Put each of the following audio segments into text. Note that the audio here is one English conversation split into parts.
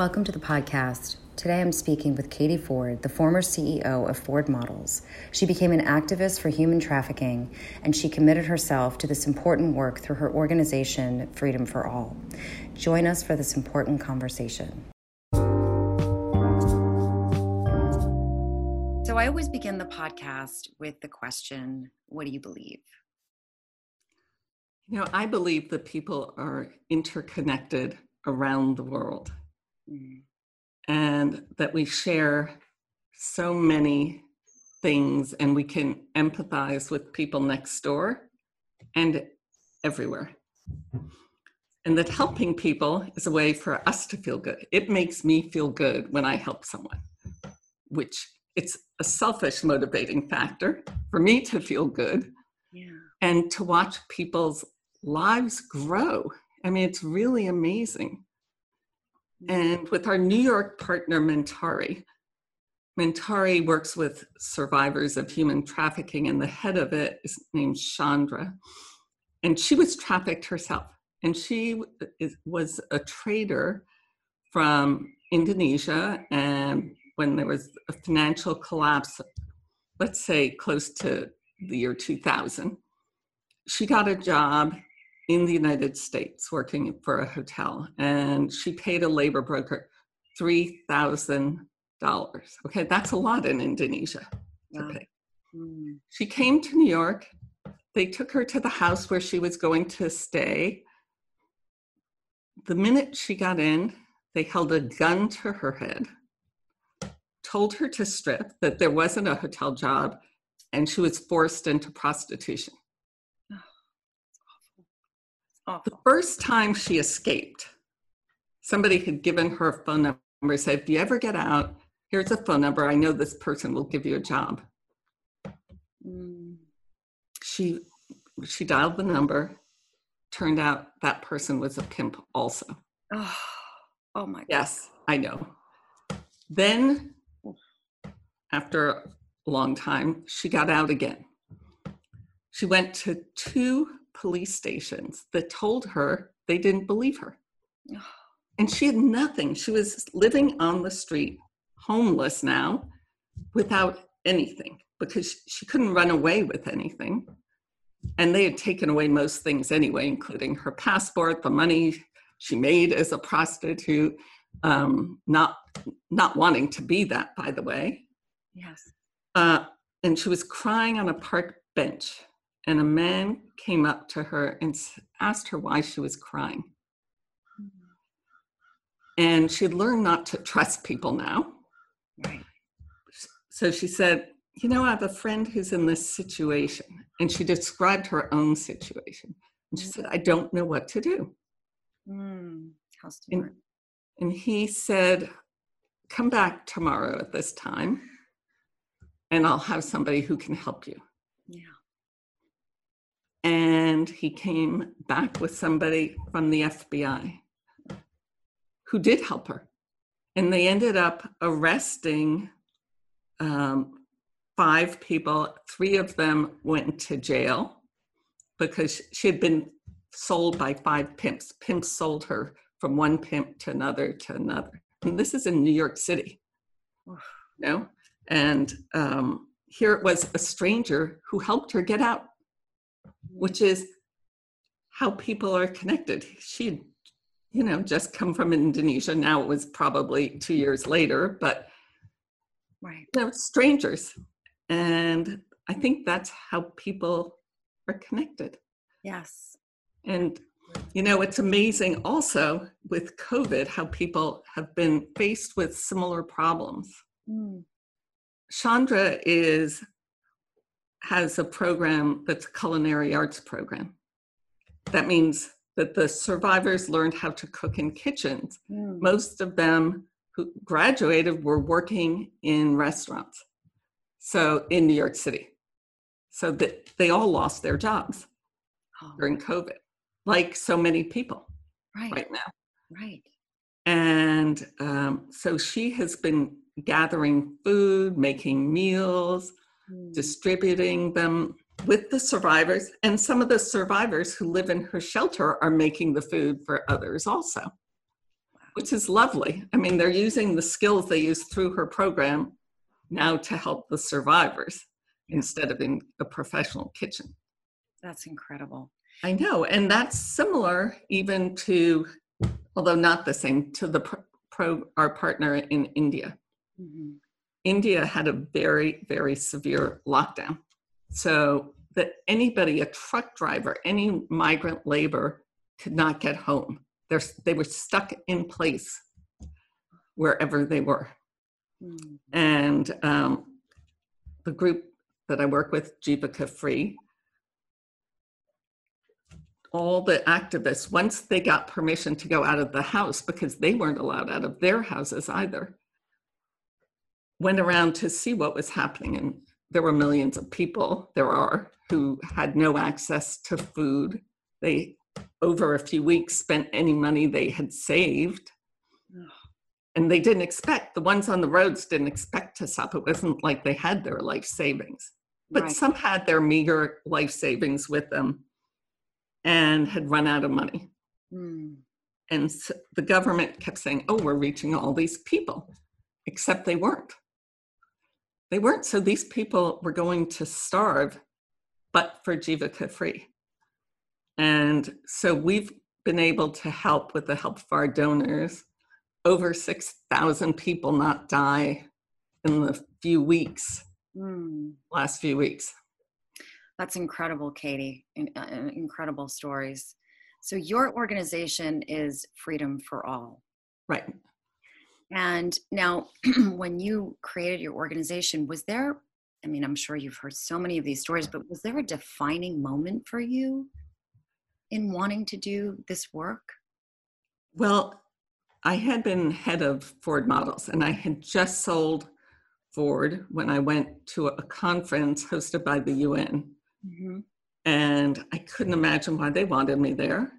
Welcome to the podcast. Today I'm speaking with Katie Ford, the former CEO of Ford Models. She became an activist for human trafficking and she committed herself to this important work through her organization, Freedom for All. Join us for this important conversation. So I always begin the podcast with the question What do you believe? You know, I believe that people are interconnected around the world mm. and that we share so many things and we can empathize with people next door and everywhere. And that helping people is a way for us to feel good. It makes me feel good when I help someone, which it's a selfish motivating factor for me to feel good yeah. and to watch people's lives grow. I mean, it's really amazing. And with our New York partner, Mentari, Mentari works with survivors of human trafficking, and the head of it is named Shandra. And she was trafficked herself. And she was a trader from Indonesia. And when there was a financial collapse, let's say close to the year 2000, she got a job in the United States working for a hotel, and she paid a labor broker $3,000. Okay, that's a lot in Indonesia to pay. Mm. She came to New York. They took her to the house where she was going to stay. The minute she got in, they held a gun to her head, told her to strip, that there wasn't a hotel job, and she was forced into prostitution. The first time she escaped, somebody had given her a phone number, said, if you ever get out, here's a phone number. I know this person will give you a job. Mm. She she dialed the number. Turned out that person was a pimp also. Oh, oh my God. Yes, I know. Then after a long time, she got out again. She went to two police stations that told her they didn't believe her. And she had nothing. She was living on the street, homeless now, without anything because she couldn't run away with anything. And they had taken away most things anyway, including her passport, the money she made as a prostitute, um, not not wanting to be that, by the way. Yes. Uh, and she was crying on a park bench and a man came up to her and asked her why she was crying. And she'd learned not to trust people now. Right. So she said, You know, I have a friend who's in this situation. And she described her own situation. And she said, I don't know what to do. Mm, how smart. And, and he said, Come back tomorrow at this time, and I'll have somebody who can help you. Yeah and he came back with somebody from the FBI who did help her. And they ended up arresting um, five people. Three of them went to jail because she had been sold by five pimps. Pimps sold her from one pimp to another to another. And this is in New York City, you know? And um, here it was a stranger who helped her get out which is how people are connected. She, you know, just come from Indonesia. Now it was probably two years later, but right, you know, strangers, and I think that's how people are connected. Yes, and you know, it's amazing also with COVID how people have been faced with similar problems. Mm. Shandra is has a program that's a culinary arts program. That means that the survivors learned how to cook in kitchens. Mm. Most of them who graduated were working in restaurants. So in New York City. So that they all lost their jobs oh. during COVID, like so many people right, right now. Right. And um, so she has been gathering food, making meals, Hmm. distributing them with the survivors. And some of the survivors who live in her shelter are making the food for others also. Which is lovely. I mean, they're using the skills they used through her program now to help the survivors yeah. instead of in a professional kitchen. That's incredible. I know. And that's similar even to, although not the same, to the pro, our partner in India. Mm-hmm. India had a very, very severe lockdown. So that anybody, a truck driver, any migrant labor could not get home. They're, they were stuck in place wherever they were. Mm. And um, the group that I work with, Jivika Free, all the activists, once they got permission to go out of the house, because they weren't allowed out of their houses either, went around to see what was happening. And there were millions of people, there are, who had no access to food. They, over a few weeks, spent any money they had saved. And they didn't expect, the ones on the roads didn't expect to stop. It wasn't like they had their life savings. But right. some had their meager life savings with them and had run out of money. Mm. And so the government kept saying, oh, we're reaching all these people, except they weren't. They weren't. So these people were going to starve, but for Jivika Free. And so we've been able to help with the help of our donors. Over 6,000 people not die in the few weeks, mm. last few weeks. That's incredible, Katie. Uh, incredible stories. So, your organization is Freedom for All. Right. And now, when you created your organization, was there, I mean, I'm sure you've heard so many of these stories, but was there a defining moment for you in wanting to do this work? Well, I had been head of Ford Models and I had just sold Ford when I went to a conference hosted by the UN Mm-hmm. And I couldn't imagine why they wanted me there.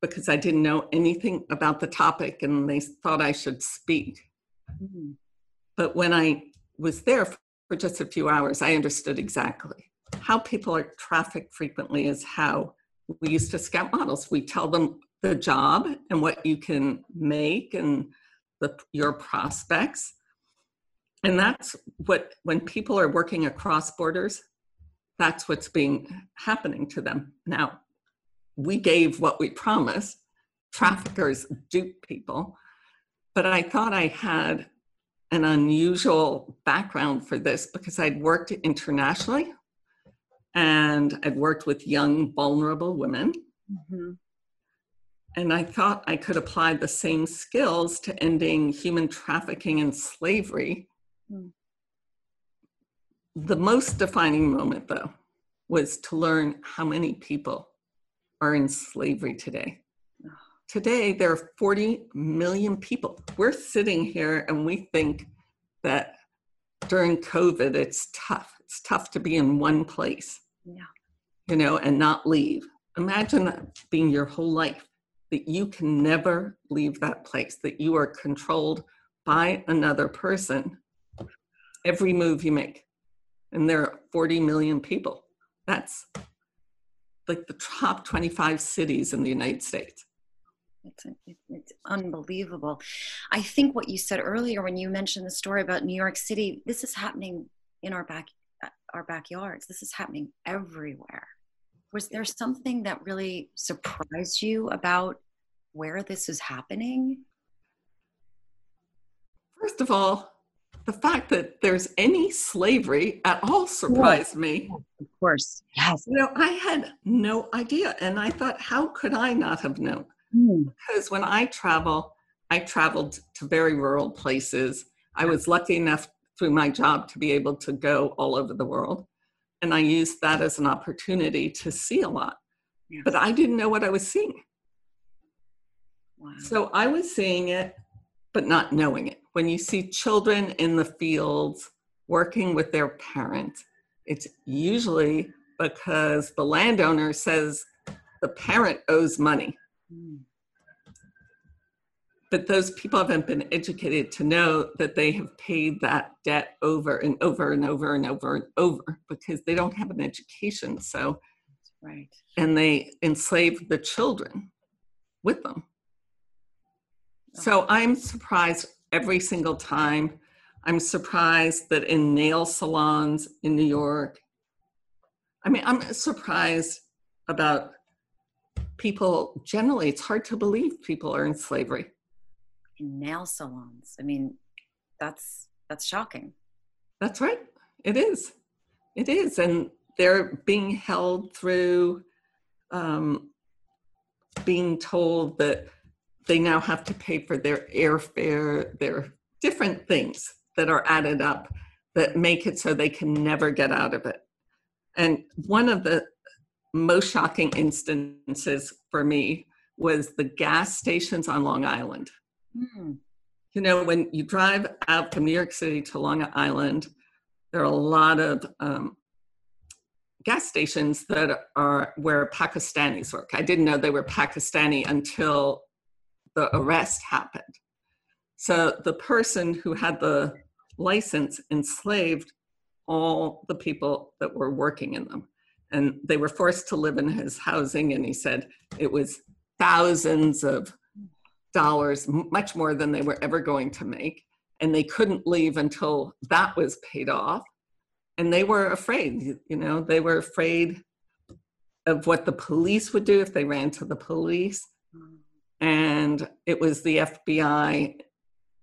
Because I didn't know anything about the topic and they thought I should speak. Mm-hmm. But when I was there for just a few hours, I understood exactly how people are trafficked frequently is how we used to scout models. We tell them the job and what you can make and the, your prospects. And that's what, when people are working across borders, that's what's being happening to them now we gave what we promised traffickers dupe people but i thought i had an unusual background for this because i'd worked internationally and i'd worked with young vulnerable women mm-hmm. and i thought i could apply the same skills to ending human trafficking and slavery mm. The most defining moment, though, was to learn how many people are in slavery today. Today, there are 40 million people. We're sitting here and we think that during COVID, it's tough. It's tough to be in one place, yeah. you know, and not leave. Imagine that being your whole life, that you can never leave that place, that you are controlled by another person every move you make and there are 40 million people. That's like the top 25 cities in the United States. It's, it's unbelievable. I think what you said earlier when you mentioned the story about New York City, this is happening in our back our backyards. This is happening everywhere. Was there something that really surprised you about where this is happening? First of all, the fact that there's any slavery at all surprised me. Of course, yes. You know, I had no idea. And I thought, how could I not have known? Mm. Because when I travel, I traveled to very rural places. I was lucky enough through my job to be able to go all over the world. And I used that as an opportunity to see a lot. Yes. But I didn't know what I was seeing. Wow. So I was seeing it, but not knowing it when you see children in the fields working with their parents, it's usually because the landowner says the parent owes money. Mm. But those people haven't been educated to know that they have paid that debt over and over and over and over and over because they don't have an education. So, right. And they enslave the children with them. So I'm surprised every single time. I'm surprised that in nail salons in New York, I mean, I'm surprised about people generally. It's hard to believe people are in slavery. In nail salons. I mean, that's that's shocking. That's right. It is. It is. And they're being held through um, being told that they now have to pay for their airfare, their different things that are added up that make it so they can never get out of it. And one of the most shocking instances for me was the gas stations on Long Island. Mm. You know, when you drive out from New York City to Long Island, there are a lot of um, gas stations that are where Pakistanis work. I didn't know they were Pakistani until the arrest happened. So the person who had the license enslaved all the people that were working in them. And they were forced to live in his housing. And he said it was thousands of dollars, much more than they were ever going to make. And they couldn't leave until that was paid off. And they were afraid, you know, they were afraid of what the police would do if they ran to the police. And it was the FBI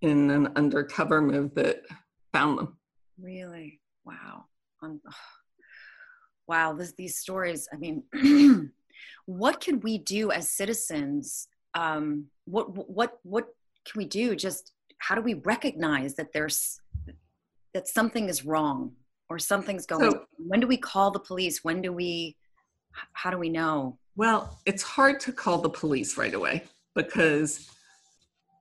in an undercover move that found them. Really? Wow. Um, wow. This, these stories, I mean, what can we do as citizens? Um, what, what, what can we do? Just how do we recognize that there's, that something is wrong or something's going so, when do we call the police when do we how do we know well it's hard to call the police right away because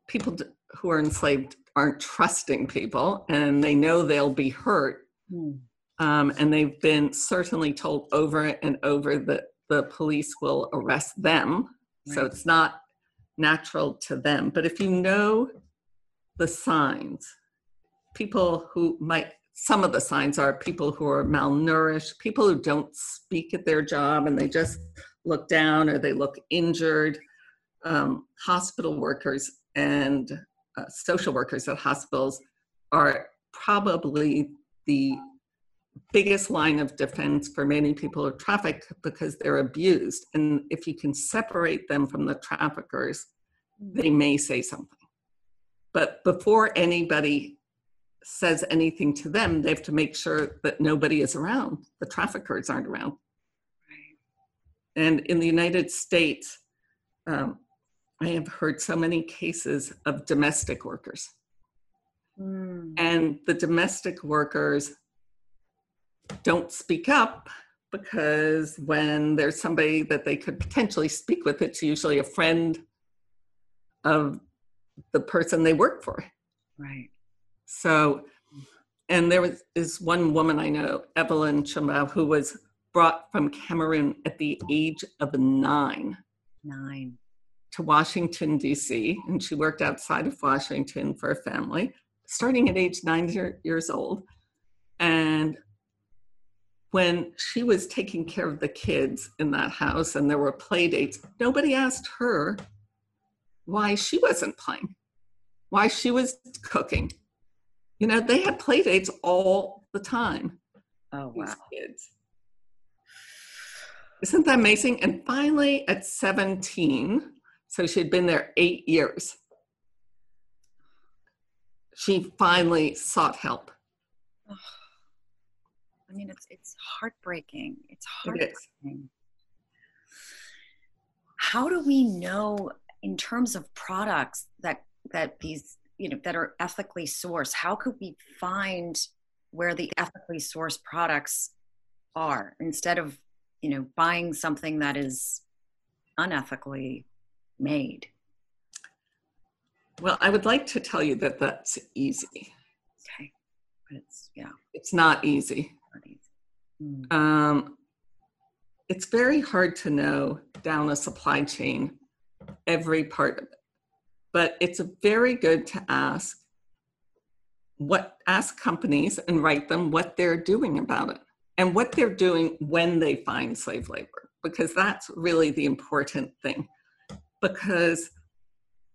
people who are enslaved aren't trusting people and they know they'll be hurt. Hmm. Um, and they've been certainly told over and over that the police will arrest them. Right. So it's not natural to them. But if you know the signs, people who might, some of the signs are people who are malnourished, people who don't speak at their job and they just look down or they look injured, um, hospital workers and uh, social workers at hospitals are probably the biggest line of defense for many people who are trafficked because they're abused. And if you can separate them from the traffickers, they may say something. But before anybody says anything to them, they have to make sure that nobody is around. The traffickers aren't around. And in the United States, um, I have heard so many cases of domestic workers. Mm. And the domestic workers don't speak up because when there's somebody that they could potentially speak with, it's usually a friend of the person they work for. Right. So, and there was is one woman I know, Evelyn Chumbow, who was brought from Cameroon at the age of nine. Nine to Washington, D.C., and she worked outside of Washington for a family, starting at age nine years old. And when she was taking care of the kids in that house and there were play dates, nobody asked her why she wasn't playing, why she was cooking. You know, they had play dates all the time. Oh, wow. kids. Isn't that amazing? And finally, at 17, so she'd been there eight years. She finally sought help. Oh, I mean, it's it's heartbreaking. It's heartbreaking. It How do we know, in terms of products that that these you know that are ethically sourced? How could we find where the ethically sourced products are instead of you know buying something that is unethically made? Well, I would like to tell you that that's easy. Okay. But it's, yeah. It's not easy. Not easy. Mm. Um, it's very hard to know down a supply chain every part of it. But it's very good to ask what ask companies and write them what they're doing about it and what they're doing when they find slave labor because that's really the important thing because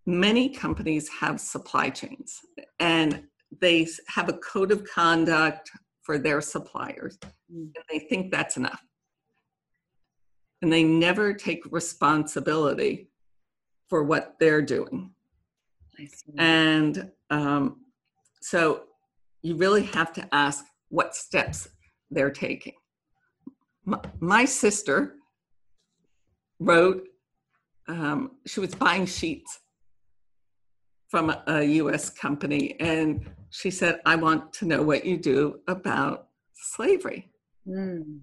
many companies have supply chains and they have a code of conduct for their suppliers mm. and they think that's enough. And they never take responsibility for what they're doing. And um, so you really have to ask what steps they're taking. My, my sister wrote um, she was buying sheets from a US company. And she said, I want to know what you do about slavery. Mm.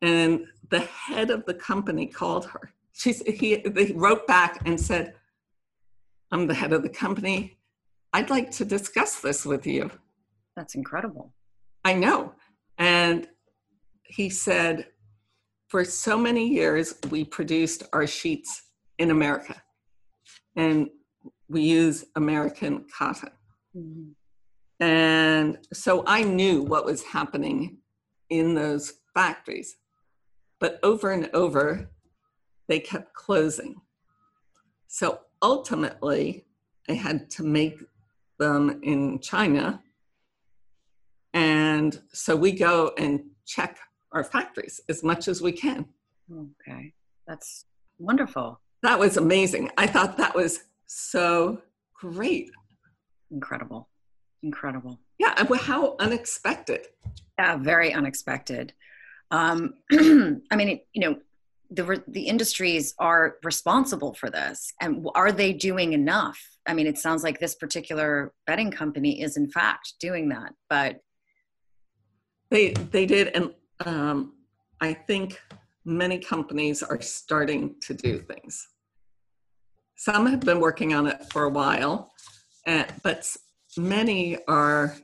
And the head of the company called her. She's, he, they wrote back and said, I'm the head of the company. I'd like to discuss this with you. That's incredible. I know. And he said, for so many years, we produced our sheets in America. And we use American cotton. Mm-hmm. And so I knew what was happening in those factories. But over and over, they kept closing. So ultimately, I had to make them in China. And so we go and check our factories as much as we can. Okay, that's wonderful. That was amazing. I thought that was so great. Incredible. Incredible. Yeah. How unexpected. Yeah, very unexpected. Um, I mean, you know, the the industries are responsible for this, and are they doing enough? I mean, it sounds like this particular bedding company is in fact doing that, but they they did, and um, I think many companies are starting to do things. Some have been working on it for a while, and, but many are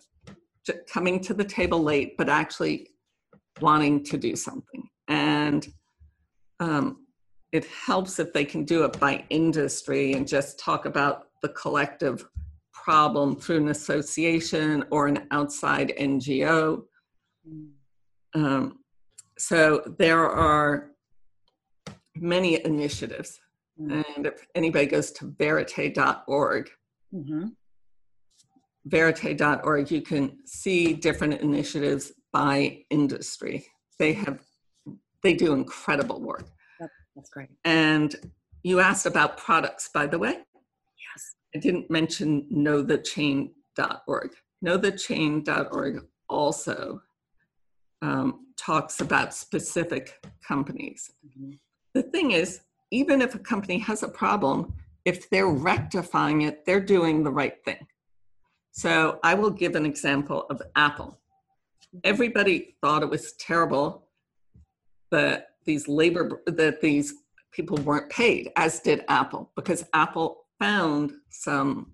coming to the table late, but actually wanting to do something. And um, it helps if they can do it by industry and just talk about the collective problem through an association or an outside NGO. Um, so there are many initiatives Mm-hmm. And if anybody goes to verite.org, mm-hmm. verite.org, you can see different initiatives by industry. They have, they do incredible work. That's great. And you asked about products, by the way. Yes. I didn't mention knowthechain.org. Knowthechain.org also um, talks about specific companies. Mm-hmm. The thing is, even if a company has a problem, if they're rectifying it, they're doing the right thing. So I will give an example of Apple. Everybody thought it was terrible that these labor that these people weren't paid, as did Apple, because Apple found some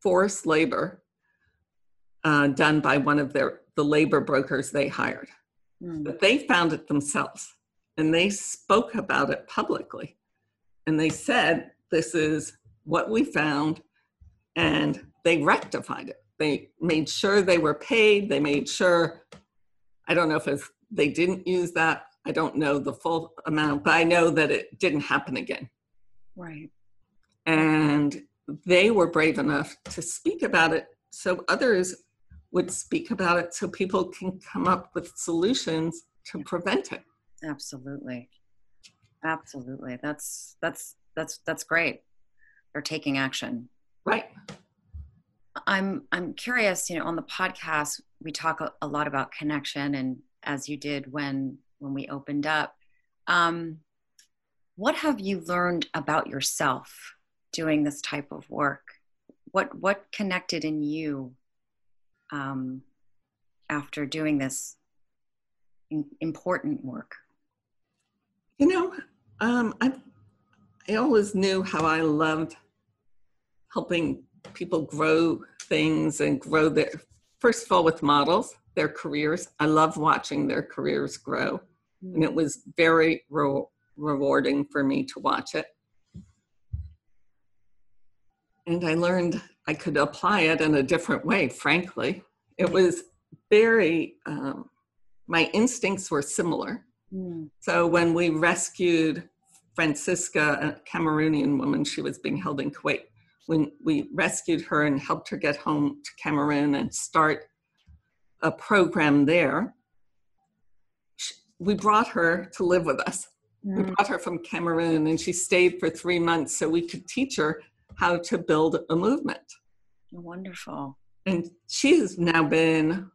forced labor uh, done by one of their the labor brokers they hired. Mm. But they found it themselves and they spoke about it publicly. And they said, This is what we found, and they rectified it. They made sure they were paid. They made sure, I don't know if they didn't use that. I don't know the full amount, but I know that it didn't happen again. Right. And they were brave enough to speak about it so others would speak about it so people can come up with solutions to prevent it absolutely. Absolutely. That's that's that's that's great. They're taking action. Right. I'm i'm curious you know on the podcast we talk a, a lot about connection and as you did when when we opened up um, what have you learned about yourself doing this type of work? What what connected in you um, after doing this important work you know, um, I I always knew how I loved helping people grow things and grow their first of all with models their careers. I love watching their careers grow, and it was very re- rewarding for me to watch it. And I learned I could apply it in a different way. Frankly, it was very. Um, my instincts were similar Mm. So when we rescued Francisca, a Cameroonian woman, she was being held in Kuwait. when we rescued her and helped her get home to Cameroon and start a program there, we brought her to live with us. Mm. We brought her from Cameroon and she stayed for three months so we could teach her how to build a movement. Wonderful. And she's now been,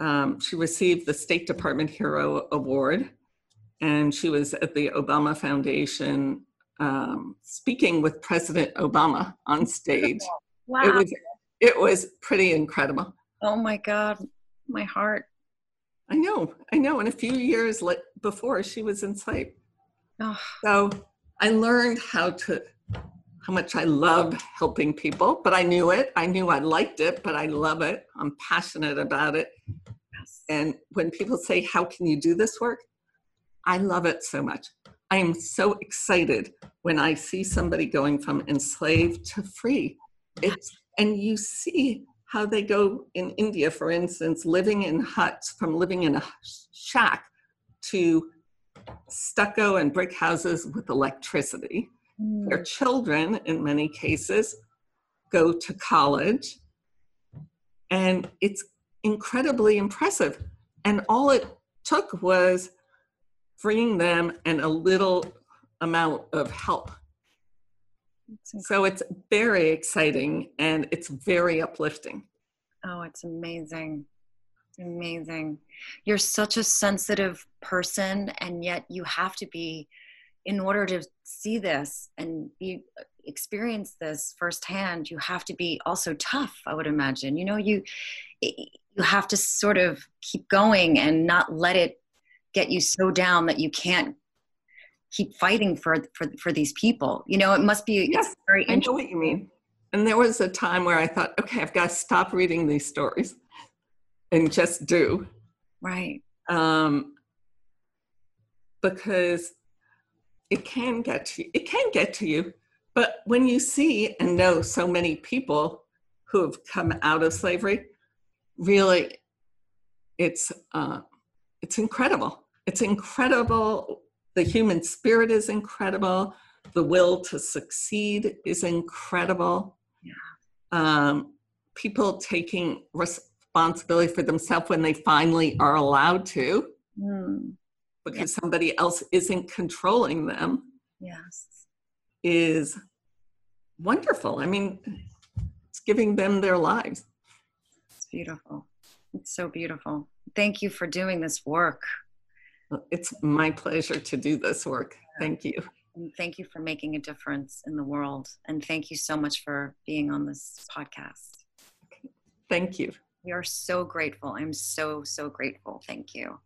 um, she received the State Department Hero Award and she was at the Obama Foundation um, speaking with President Obama on stage. Wow. It was, it was pretty incredible. Oh my God, my heart. I know, I know. And a few years before, she was in sight. Oh. So I learned how to, how much I love helping people, but I knew it. I knew I liked it, but I love it. I'm passionate about it. Yes. And when people say, How can you do this work? I love it so much. I am so excited when I see somebody going from enslaved to free. It's, and you see how they go in India, for instance, living in huts, from living in a shack to stucco and brick houses with electricity. Mm. Their children, in many cases, go to college. And it's incredibly impressive. And all it took was freeing them and a little amount of help so it's very exciting and it's very uplifting. Oh, it's amazing. Amazing. You're such a sensitive person, and yet you have to be, in order to see this and be experience this firsthand, you have to be also tough, I would imagine. You know, you you have to sort of keep going and not let it get you so down that you can't keep fighting for for for these people. You know it must be yes, very I know what you mean. And there was a time where i thought okay i've got to stop reading these stories and just do. Right. Um because it can get to you it can get to you but when you see and know so many people who have come out of slavery really it's uh, it's incredible it's incredible the human spirit is incredible. The will to succeed is incredible. Yeah. Um, people taking responsibility for themselves when they finally are allowed to, mm. because yeah. somebody else isn't controlling them. Yes. Is wonderful. I mean, it's giving them their lives. It's beautiful. It's so beautiful. Thank you for doing this work. It's my pleasure to do this work. Thank you. And thank you for making a difference in the world. And thank you so much for being on this podcast. Thank you. We are so grateful. I'm so, so grateful. Thank you.